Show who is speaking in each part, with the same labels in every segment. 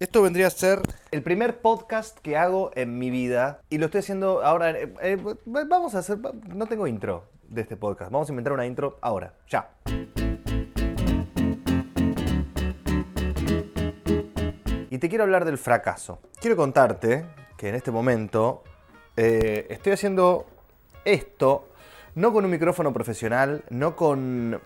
Speaker 1: Esto vendría a ser el primer podcast que hago en mi vida y lo estoy haciendo ahora. eh, eh, vamos a hacer. No tengo intro de este podcast. Vamos a inventar una intro ahora, ya. Y te quiero hablar del fracaso. Quiero contarte que en este momento eh, estoy haciendo esto no con un micrófono profesional, no con,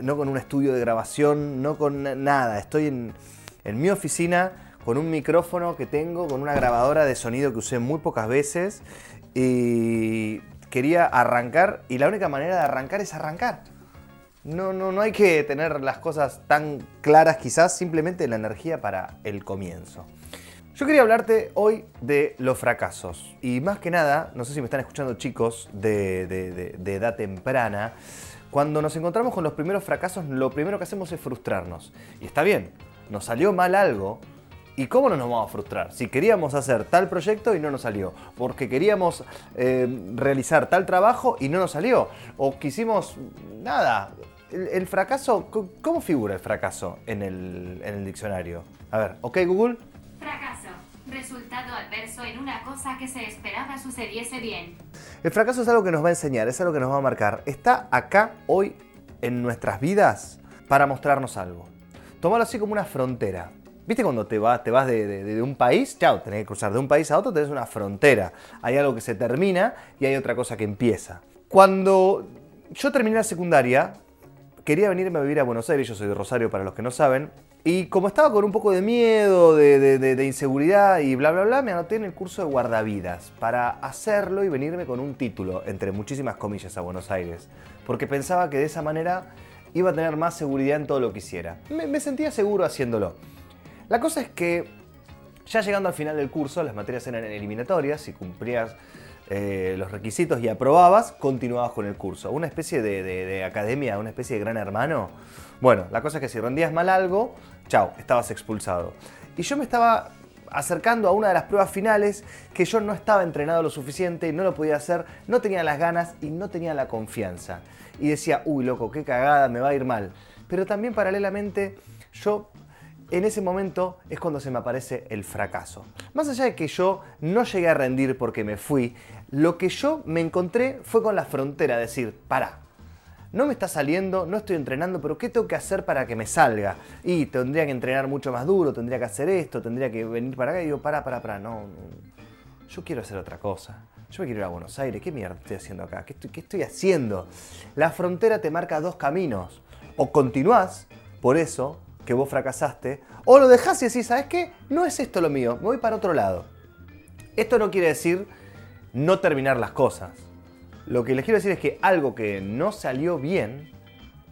Speaker 1: no con un estudio de grabación, no con nada. Estoy en, en mi oficina con un micrófono que tengo, con una grabadora de sonido que usé muy pocas veces y quería arrancar y la única manera de arrancar es arrancar. No, no, no hay que tener las cosas tan claras quizás, simplemente la energía para el comienzo. Yo quería hablarte hoy de los fracasos. Y más que nada, no sé si me están escuchando chicos de, edad temprana, cuando nos encontramos con los primeros fracasos, lo primero que hacemos es frustrarnos. Y está bien, nos salió mal algo. ¿Y cómo no nos vamos a frustrar? Si queríamos hacer tal proyecto y no nos salió. Porque queríamos eh, realizar tal trabajo y no nos salió. O quisimos nada. El, el fracaso, ¿cómo figura el fracaso en el, en el diccionario? A ver, ok Google.
Speaker 2: Fracaso. Resultado adverso en una cosa que se esperaba sucediese bien.
Speaker 1: El fracaso es algo que nos va a enseñar, es algo que nos va a marcar. Está acá hoy en nuestras vidas para mostrarnos algo. Tómalo así como una frontera. ¿Viste cuando te vas, te vas de, un país? Chao, tenés que cruzar de un país a otro, tenés una frontera. Hay algo que se termina y hay otra cosa que empieza. Cuando yo terminé la secundaria, quería venirme a vivir a Buenos Aires, yo soy de Rosario para los que no saben, y como estaba con un poco de miedo, de- de inseguridad y bla, bla, bla, me anoté en el curso de guardavidas para hacerlo y venirme con un título, entre muchísimas comillas, a Buenos Aires, porque pensaba que de esa manera iba a tener más seguridad en todo lo que hiciera. Me, sentía seguro haciéndolo. La cosa es que ya llegando al final del curso, las materias eran eliminatorias, si cumplías eh, los requisitos y aprobabas, continuabas con el curso. Una especie de, de- de academia, una especie de gran hermano. Bueno, la cosa es que si rendías mal algo, chao, estabas expulsado. Y yo me estaba acercando a una de las pruebas finales que yo no estaba entrenado lo suficiente no lo podía hacer, no tenía las ganas y no tenía la confianza. Y decía, uy, loco, qué cagada, me va a ir mal. Pero también paralelamente yo en ese momento es cuando se me aparece el fracaso. Más allá de que yo no llegué a rendir porque me fui, lo que yo me encontré fue con la frontera, decir, para, no me está saliendo, no estoy entrenando, pero ¿qué tengo que hacer para que me salga? Y tendría que entrenar mucho más duro, tendría que hacer esto, tendría que venir para acá y digo, para, para, para, no, yo quiero hacer otra cosa. Yo me quiero ir a Buenos Aires, ¿qué mierda estoy haciendo acá? ¿Qué estoy, qué estoy haciendo? La frontera te marca dos caminos. O continuás por eso que vos fracasaste, o lo dejás y decís, ¿sabes qué? No es esto lo mío, me voy para otro lado. Esto no quiere decir no terminar las cosas. Lo que les quiero decir es que algo que no salió bien,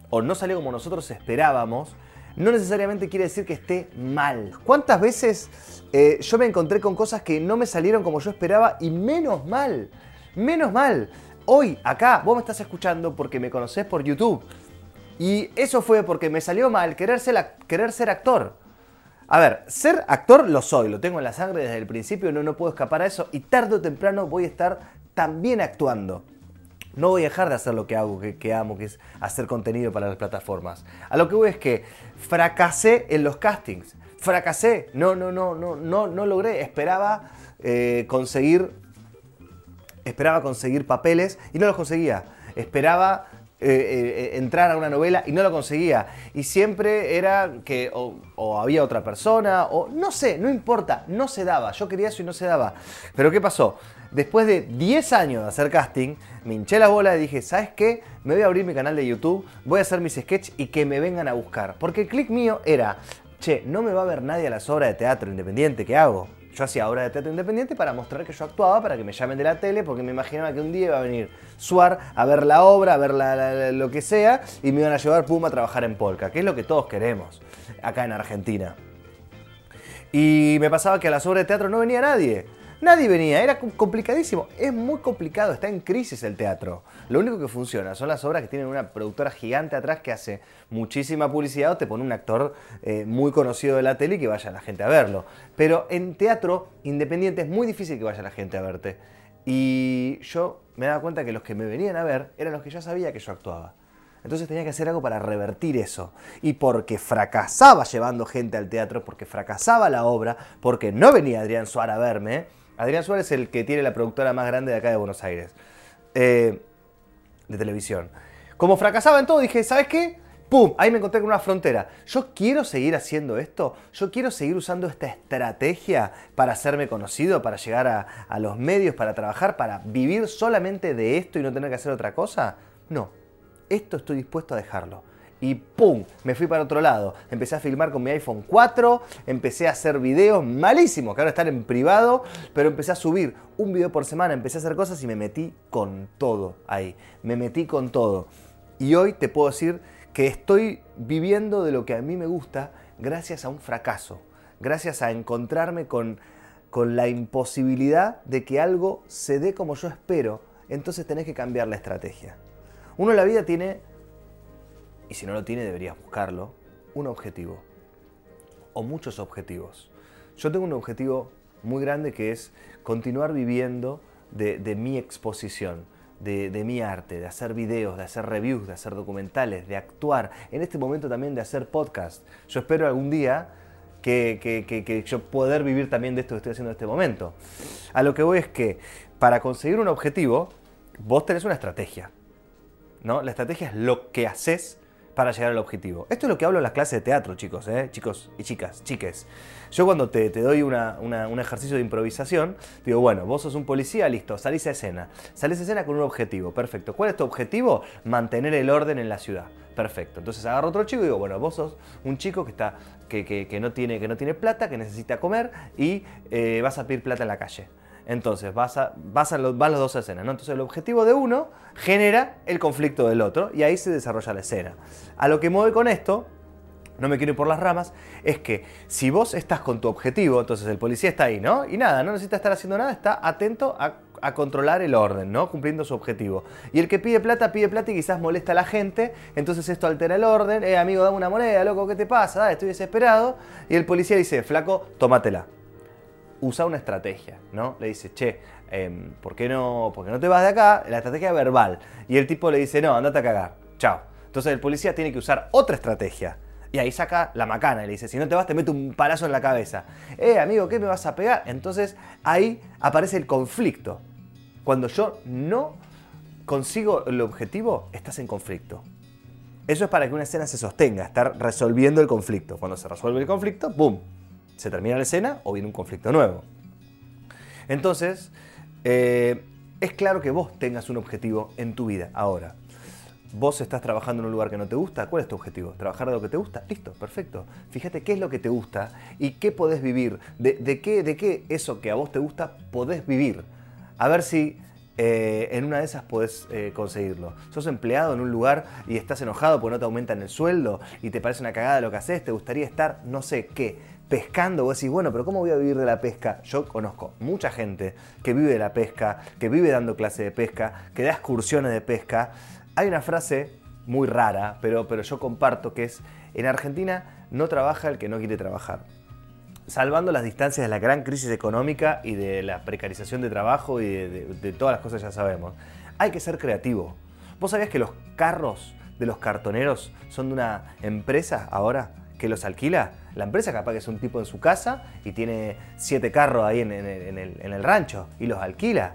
Speaker 1: o no salió como nosotros esperábamos, no necesariamente quiere decir que esté mal. ¿Cuántas veces eh, yo me encontré con cosas que no me salieron como yo esperaba y menos mal? Menos mal. Hoy, acá, vos me estás escuchando porque me conocés por YouTube. Y eso fue porque me salió mal querer ser, querer ser actor. A ver, ser actor lo soy, lo tengo en la sangre desde el principio, no, no puedo escapar a eso y tarde o temprano voy a estar también actuando. No voy a dejar de hacer lo que hago, que, amo, que es hacer contenido para las plataformas. A lo que voy es que fracasé en los castings. Fracasé. No, no, no, no, no, no logré. Esperaba eh, conseguir esperaba conseguir papeles y no los conseguía. Esperaba eh, eh, entrar a una novela y no lo conseguía. Y siempre era que o había otra persona, o no sé, no importa, no se daba. Yo quería eso y no se daba. Pero ¿qué pasó? Después de 10 años de hacer casting, me hinché la bola y dije, ¿sabes qué? Me voy a abrir mi canal de YouTube, voy a hacer mis sketches y que me vengan a buscar. Porque el clic mío era, che, no me va a ver nadie a las obras de teatro independiente que hago. Yo hacía obras de teatro independiente para mostrar que yo actuaba, para que me llamen de la tele, porque me imaginaba que un día iba a venir Suar a ver la obra, a ver la- lo que sea, y me iban a llevar Puma a trabajar en Polka, que es lo que todos queremos acá en Argentina. Y me pasaba que a las obras de teatro no venía nadie. Nadie venía, era com- complicadísimo. Es muy complicado, está en crisis el teatro. Lo único que funciona son las obras que tienen una productora gigante atrás que hace muchísima publicidad o te pone un actor eh, muy conocido de la tele y que vaya la gente a verlo. Pero en teatro independiente es muy difícil que vaya la gente a verte. Y yo me daba cuenta que los que me venían a ver eran los que ya sabía que yo actuaba. Entonces tenía que hacer algo para revertir eso. Y porque fracasaba llevando gente al teatro, porque fracasaba la obra, porque no venía Adrián Suárez a verme. Adrián Suárez es el que tiene la productora más grande de acá de Buenos Aires, eh, de televisión. Como fracasaba en todo, dije, ¿sabes qué? ¡Pum! Ahí me encontré con una frontera. Yo quiero seguir haciendo esto. Yo quiero seguir usando esta estrategia para hacerme conocido, para llegar a, a los medios, para trabajar, para vivir solamente de esto y no tener que hacer otra cosa. No, esto estoy dispuesto a dejarlo. Y ¡pum! Me fui para otro lado. Empecé a filmar con mi iPhone 4, empecé a hacer videos malísimos, que ahora están en privado, pero empecé a subir un video por semana, empecé a hacer cosas y me metí con todo ahí. Me metí con todo. Y hoy te puedo decir que estoy viviendo de lo que a mí me gusta gracias a un fracaso, gracias a encontrarme con, con la imposibilidad de que algo se dé como yo espero, entonces tenés que cambiar la estrategia. Uno en la vida tiene, y si no lo tiene deberías buscarlo, un objetivo, o muchos objetivos. Yo tengo un objetivo muy grande que es continuar viviendo de, de mi exposición de, mi arte, de hacer videos, de hacer reviews, de hacer documentales, de actuar, en este momento también de hacer podcast. Yo espero algún día que, que, yo poder vivir también de esto que estoy haciendo en este momento. A lo que voy es que para conseguir un objetivo, vos tenés una estrategia. ¿no? La estrategia es lo que haces para llegar al objetivo. Esto es lo que hablo en las clases de teatro, chicos, ¿eh? chicos y chicas, chiques. Yo cuando te, doy un ejercicio de improvisación, digo, bueno, vos sos un policía, listo, salís a escena. Salís a escena con un objetivo, perfecto. ¿Cuál es tu objetivo? Mantener el orden en la ciudad. Perfecto. Entonces agarro otro chico y digo, bueno, vos sos un chico que, está, que, no, tiene, que no tiene plata, que necesita comer y eh, vas a pedir plata en la calle. Entonces vas a, vas a los, van las dos escenas. ¿no? Entonces el objetivo de uno genera el conflicto del otro y ahí se desarrolla la escena. A lo que mueve con esto, no me quiero ir por las ramas, es que si vos estás con tu objetivo, entonces el policía está ahí, ¿no? Y nada, no necesita estar haciendo nada, está atento a, controlar el orden, ¿no? Cumpliendo su objetivo. Y el que pide plata, pide plata y quizás molesta a la gente, entonces esto altera el orden, eh, amigo, dame una moneda, loco, ¿qué te pasa? estoy desesperado. Y el policía dice, flaco, tómatela usa una estrategia, ¿no? Le dice, che, em, ¿por, qué no, ¿por no te vas de acá? La estrategia verbal. Y el tipo le dice, no, andate a cagar, chao. Entonces el policía tiene que usar otra estrategia. Y ahí saca la macana y le dice, si no te vas te meto un palazo en la cabeza. Eh, amigo, ¿qué me vas a pegar? Entonces ahí aparece el conflicto. Cuando yo no consigo el objetivo, estás en conflicto. Eso es para que una escena se sostenga, estar resolviendo el conflicto. Cuando se resuelve el conflicto, ¡boom! Se termina la escena o viene un conflicto nuevo. Entonces, eh, es claro que vos tengas un objetivo en tu vida ahora. Vos estás trabajando en un lugar que no te gusta, ¿cuál es tu objetivo? ¿Trabajar de lo que te gusta? Listo, perfecto. Fíjate qué es lo que te gusta y qué podés vivir. De, qué, de qué eso que a vos te gusta podés vivir. A ver si eh, en una de esas podés eh, conseguirlo. Sos empleado en un lugar y estás enojado porque no te aumentan el sueldo y te parece una cagada lo que haces, te gustaría estar no sé qué pescando, vos decís, bueno, pero ¿cómo voy a vivir de la pesca? Yo conozco mucha gente que vive de la pesca, que vive dando clase de pesca, que da excursiones de pesca. Hay una frase muy rara, pero, pero yo comparto, que es, en Argentina no trabaja el que no quiere trabajar. Salvando las distancias de la gran crisis económica y de la precarización de trabajo y de, de todas las cosas ya sabemos, hay que ser creativo. ¿Vos sabías que los carros de los cartoneros son de una empresa ahora que los alquila? La empresa capaz que es un tipo en su casa y tiene siete carros ahí en, el, rancho y los alquila.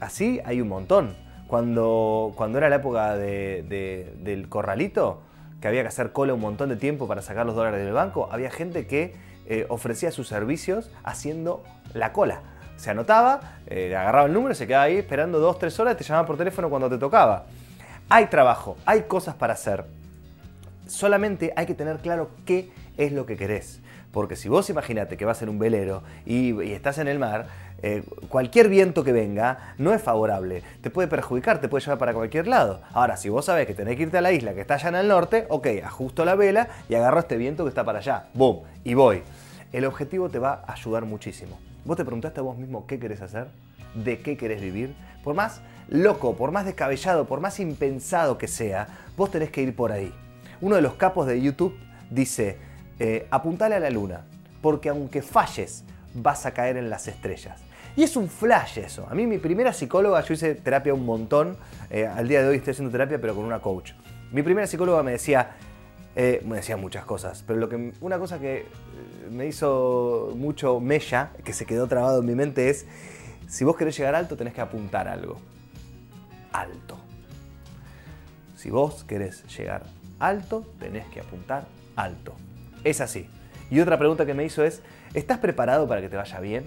Speaker 1: Así hay un montón. Cuando, cuando era la época del corralito, que había que hacer cola un montón de tiempo para sacar los dólares del banco, había gente que eh, ofrecía sus servicios haciendo la cola. Se anotaba, eh, agarraba el número, se quedaba ahí esperando dos, tres horas, te llamaba por teléfono cuando te tocaba. Hay trabajo, hay cosas para hacer. Solamente hay que tener claro qué es lo que querés. Porque si vos imaginate que vas en un velero y, estás en el mar, eh, cualquier viento que venga no es favorable. Te puede perjudicar, te puede llevar para cualquier lado. Ahora, si vos sabés que tenés que irte a la isla que está allá en el norte, ok, ajusto la vela y agarro este viento que está para allá. ¡Boom! Y voy. El objetivo te va a ayudar muchísimo. ¿Vos te preguntaste a vos mismo qué querés hacer? ¿De qué querés vivir? Por más loco, por más descabellado, por más impensado que sea, vos tenés que ir por ahí. Uno de los capos de YouTube dice, eh, apuntale a la luna, porque aunque falles, vas a caer en las estrellas. Y es un flash eso. A mí mi primera psicóloga, yo hice terapia un montón, eh, al día de hoy estoy haciendo terapia pero con una coach. Mi primera psicóloga me decía, eh, me decía muchas cosas, pero lo que, una cosa que me hizo mucho mella, que se quedó trabado en mi mente es, si vos querés llegar alto tenés que apuntar algo. Alto. Si vos querés llegar alto, tenés que apuntar alto. Es así. Y otra pregunta que me hizo es, ¿estás preparado para que te vaya bien?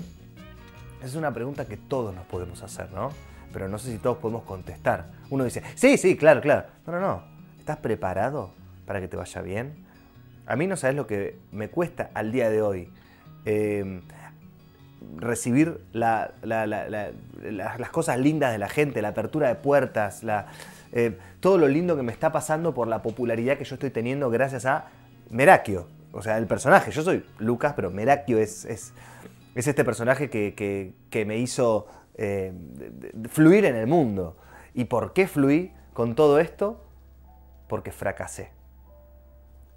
Speaker 1: Esa es una pregunta que todos nos podemos hacer, ¿no? Pero no sé si todos podemos contestar. Uno dice, sí, sí, claro, claro. No, no, no. ¿Estás preparado para que te vaya bien? A mí no sabes lo que me cuesta al día de hoy eh, recibir las cosas lindas de la gente, la apertura de puertas, eh, todo lo lindo que me está pasando por la popularidad que yo estoy teniendo gracias a Merakio. O sea, el personaje. Yo soy Lucas, pero Merakio es, es, este personaje que, me hizo eh, fluir en el mundo. ¿Y por qué fluí con todo esto? Porque fracasé.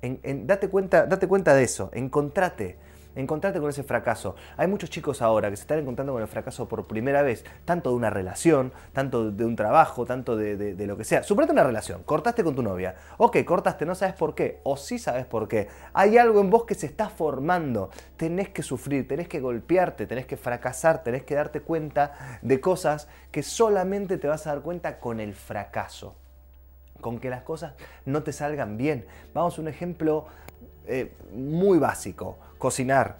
Speaker 1: date, cuenta, date cuenta de eso, encontrate encontrarte con ese fracaso. Hay muchos chicos ahora que se están encontrando con el fracaso por primera vez, tanto de una relación, tanto de un trabajo, tanto de, lo que sea. Suprete una relación, cortaste con tu novia. Ok, cortaste, no sabes por qué, o sí sabes por qué. Hay algo en vos que se está formando. Tenés que sufrir, tenés que golpearte, tenés que fracasar, tenés que darte cuenta de cosas que solamente te vas a dar cuenta con el fracaso con que las cosas no te salgan bien. Vamos a un ejemplo eh, muy básico, cocinar.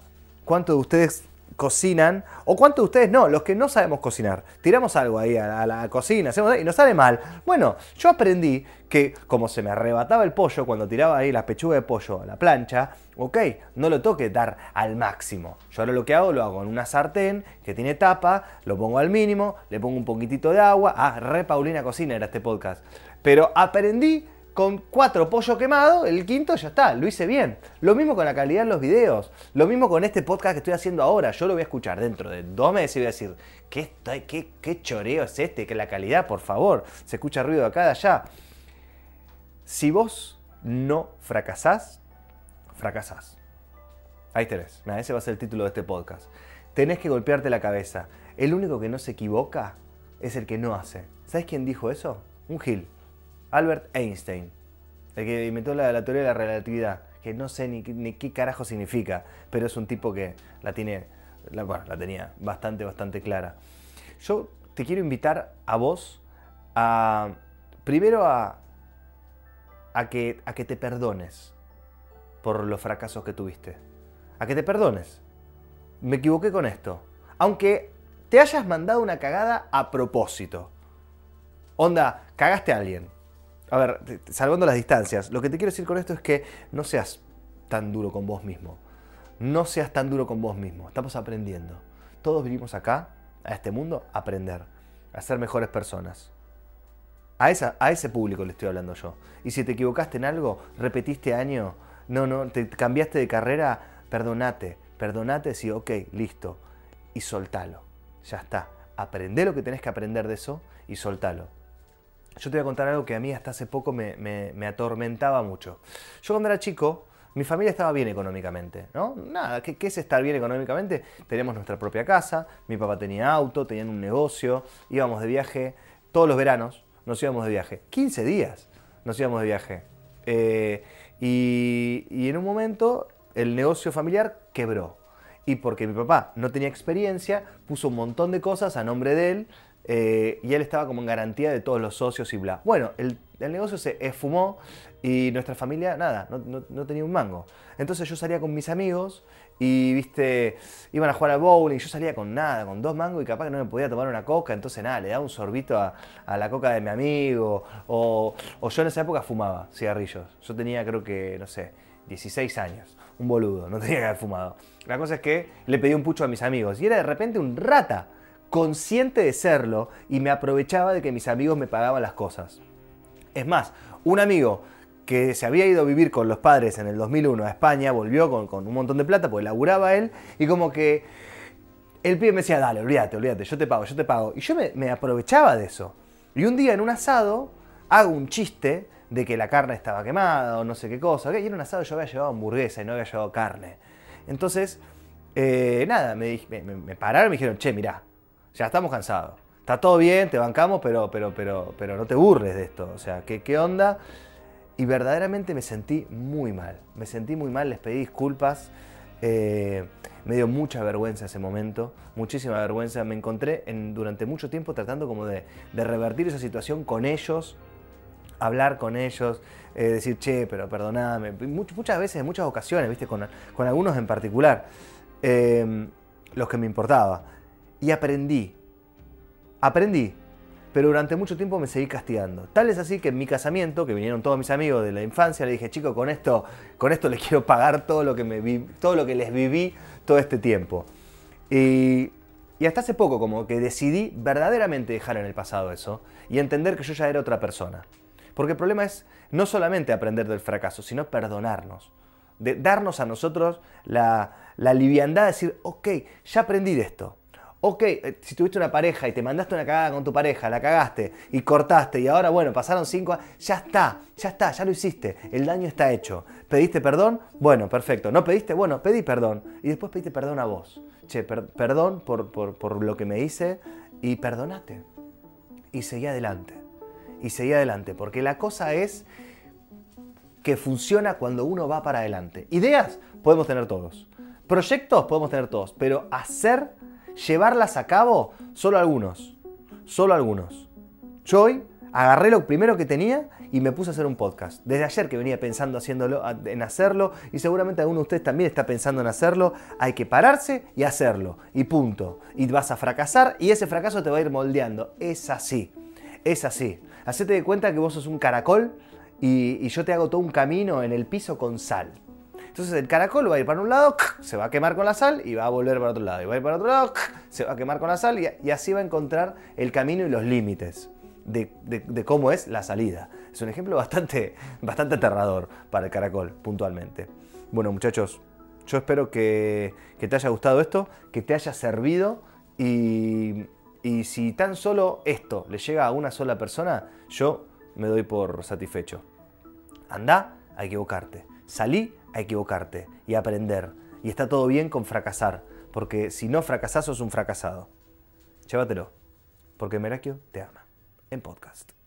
Speaker 1: ¿Cuántos de ustedes cocinan? ¿O cuántos de ustedes no? Los que no sabemos cocinar. Tiramos algo ahí a la, cocina hacemos, y nos sale mal. Bueno, yo aprendí que como se me arrebataba el pollo cuando tiraba ahí la pechuga de pollo a la plancha, ok, no lo toque dar al máximo. Yo ahora lo que hago, lo hago en una sartén que tiene tapa, lo pongo al mínimo, le pongo un poquitito de agua. Ah, re Paulina Cocina era este podcast. Pero aprendí con cuatro pollos quemados, el quinto ya está, lo hice bien. Lo mismo con la calidad de los videos, lo mismo con este podcast que estoy haciendo ahora. Yo lo voy a escuchar dentro de dos meses y voy a decir, ¿qué, qué, qué choreo es este? Que la calidad, por favor, se escucha ruido de acá de allá. Si vos no fracasás, fracasás. Ahí tenés, ese va a ser el título de este podcast. Tenés que golpearte la cabeza. El único que no se equivoca es el que no hace. ¿Sabes quién dijo eso? Un Gil. Albert Einstein, el que inventó la, teoría de la relatividad, que no sé ni, qué carajo significa, pero es un tipo que la tiene, la, la tenía bastante, bastante clara. Yo te quiero invitar a vos a, primero a, a, que, a que te perdones por los fracasos que tuviste. A que te perdones. Me equivoqué con esto. Aunque te hayas mandado una cagada a propósito. Onda, cagaste a alguien a ver, salvando las distancias, lo que te quiero decir con esto es que no seas tan duro con vos mismo. No seas tan duro con vos mismo. Estamos aprendiendo. Todos vinimos acá, a este mundo, a aprender, a ser mejores personas. A, esa, a ese público le estoy hablando yo. Y si te equivocaste en algo, repetiste año, no, no, te cambiaste de carrera, perdonate. Perdonate, sí, ok, listo. Y soltalo. Ya está. Aprende lo que tenés que aprender de eso y soltalo. Yo te voy a contar algo que a mí hasta hace poco me, atormentaba mucho. Yo cuando era chico, mi familia estaba bien económicamente, ¿no? Nada, ¿qué, es estar bien económicamente? Teníamos nuestra propia casa, mi papá tenía auto, tenían un negocio, íbamos de viaje todos los veranos, nos íbamos de viaje. 15 días nos íbamos de viaje. Eh, y, y en un momento el negocio familiar quebró. Y porque mi papá no tenía experiencia, puso un montón de cosas a nombre de él eh, y él estaba como en garantía de todos los socios y bla. Bueno, el, negocio se esfumó y nuestra familia, nada, no, tenía un mango. Entonces yo salía con mis amigos y, viste, iban a jugar al bowling yo salía con nada, con dos mangos y capaz que no me podía tomar una coca, entonces nada, le daba un sorbito a, la coca de mi amigo o, o yo en esa época fumaba cigarrillos. Yo tenía creo que, no sé, 16 años, un boludo, no tenía que haber fumado. La cosa es que le pedí un pucho a mis amigos y era de repente un rata consciente de serlo y me aprovechaba de que mis amigos me pagaban las cosas. Es más, un amigo que se había ido a vivir con los padres en el 2001 a España, volvió con, un montón de plata, porque laburaba él, y como que el pibe me decía, dale, olvídate, olvídate, yo te pago, yo te pago. Y yo me, aprovechaba de eso. Y un día en un asado hago un chiste de que la carne estaba quemada o no sé qué cosa. Y en un asado yo había llevado hamburguesa y no había llevado carne. Entonces, eh, nada, me, me, me pararon y me dijeron, che, mirá, Ya estamos cansados. Está todo bien, te bancamos, pero, pero, pero, pero no te burles de esto. O sea, ¿qué, qué onda? Y verdaderamente me sentí muy mal. Me sentí muy mal, les pedí disculpas. Eh, me dio mucha vergüenza ese momento, muchísima vergüenza. Me encontré en, durante mucho tiempo tratando como de, revertir esa situación con ellos, hablar con ellos, eh, decir, che, pero perdoname. Much- muchas veces, en muchas ocasiones, ¿viste? Con, con algunos en particular, eh, los que me importaba. Y aprendí, aprendí, pero durante mucho tiempo me seguí castigando. Tal es así que en mi casamiento, que vinieron todos mis amigos de la infancia, le dije, chico, con esto, con esto les quiero pagar todo lo que, me todo lo que les viví todo este tiempo. Y, y hasta hace poco como que decidí verdaderamente dejar en el pasado eso y entender que yo ya era otra persona. Porque el problema es no solamente aprender del fracaso, sino perdonarnos. De darnos a nosotros la, la liviandad de decir, ok, ya aprendí de esto. Ok, eh, si tuviste una pareja y te mandaste una cagada con tu pareja, la cagaste y cortaste y ahora, bueno, pasaron cinco años, ya está, ya está, ya lo hiciste, el daño está hecho. ¿Pediste perdón? Bueno, perfecto. ¿No pediste? Bueno, pedí perdón. Y después pediste perdón a vos. Che, per- perdón por, por, por lo que me hice y perdonate. Y seguí adelante. Y seguí adelante, porque la cosa es que funciona cuando uno va para adelante. Ideas podemos tener todos. Proyectos podemos tener todos, pero hacer, llevarlas a cabo, solo algunos. Solo algunos. Yo hoy agarré lo primero que tenía y me puse a hacer un podcast. Desde ayer que venía pensando haciéndolo, en hacerlo y seguramente alguno de ustedes también está pensando en hacerlo. Hay que pararse y hacerlo. Y punto. Y vas a fracasar y ese fracaso te va a ir moldeando. Es así. Es así. Hacete de cuenta que vos sos un caracol y, y yo te hago todo un camino en el piso con sal. Entonces el caracol va a ir para un lado, se va a quemar con la sal y va a volver para otro lado. Y va a ir para otro lado, se va a quemar con la sal y, así va a encontrar el camino y los límites de, cómo es la salida. Es un ejemplo bastante, bastante aterrador para el caracol, puntualmente. Bueno muchachos, yo espero que, te haya gustado esto, que te haya servido y, y si tan solo esto le llega a una sola persona, yo me doy por satisfecho. Andá a equivocarte. Salí equivocarte y aprender. Y está todo bien con fracasar, porque si no fracasás sos un fracasado. Llévatelo, porque Merakio te ama. En podcast.